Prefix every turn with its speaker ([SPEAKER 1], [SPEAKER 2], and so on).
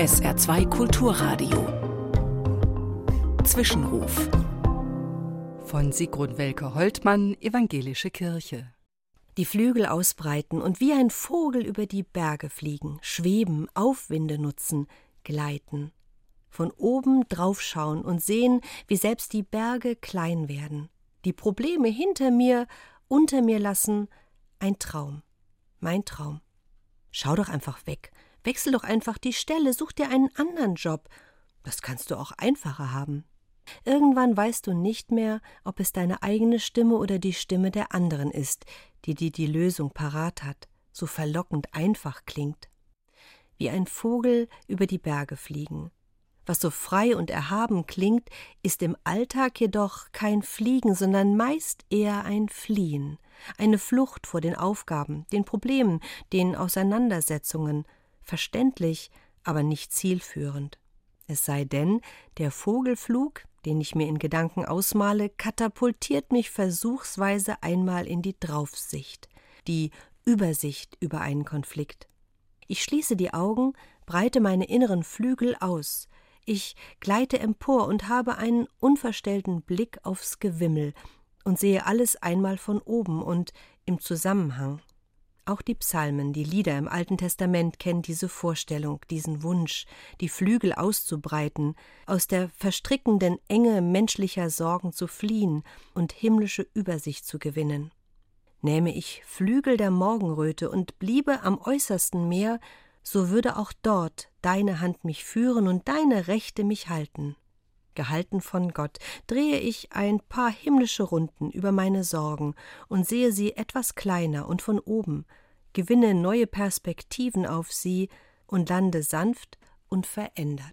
[SPEAKER 1] SR2 Kulturradio. Zwischenruf.
[SPEAKER 2] Von Sigrun Welke-Holtmann, Evangelische Kirche.
[SPEAKER 3] Die Flügel ausbreiten und wie ein Vogel über die Berge fliegen, schweben, Aufwinde nutzen, gleiten. Von oben draufschauen und sehen, wie selbst die Berge klein werden. Die Probleme hinter mir, unter mir lassen, ein Traum. Mein Traum. Schau doch einfach weg. Wechsel doch einfach die Stelle, such dir einen anderen Job. Das kannst du auch einfacher haben. Irgendwann weißt du nicht mehr, ob es deine eigene Stimme oder die Stimme der anderen ist, die dir die Lösung parat hat, so verlockend einfach klingt. Wie ein Vogel über die Berge fliegen. Was so frei und erhaben klingt, ist im Alltag jedoch kein Fliegen, sondern meist eher ein Fliehen, eine Flucht vor den Aufgaben, den Problemen, den Auseinandersetzungen, verständlich, aber nicht zielführend. Es sei denn, der Vogelflug, den ich mir in Gedanken ausmale, katapultiert mich versuchsweise einmal in die Draufsicht, die Übersicht über einen Konflikt. Ich schließe die Augen, breite meine inneren Flügel aus, ich gleite empor und habe einen unverstellten Blick aufs Gewimmel und sehe alles einmal von oben und im Zusammenhang. Auch die Psalmen, die Lieder im Alten Testament kennen diese Vorstellung, diesen Wunsch, die Flügel auszubreiten, aus der verstrickenden Enge menschlicher Sorgen zu fliehen und himmlische Übersicht zu gewinnen. Nähme ich Flügel der Morgenröte und bliebe am äußersten Meer, so würde auch dort deine Hand mich führen und deine Rechte mich halten. Gehalten von Gott, drehe ich ein paar himmlische Runden über meine Sorgen und sehe sie etwas kleiner und von oben, gewinne neue Perspektiven auf sie und lande sanft und verändert.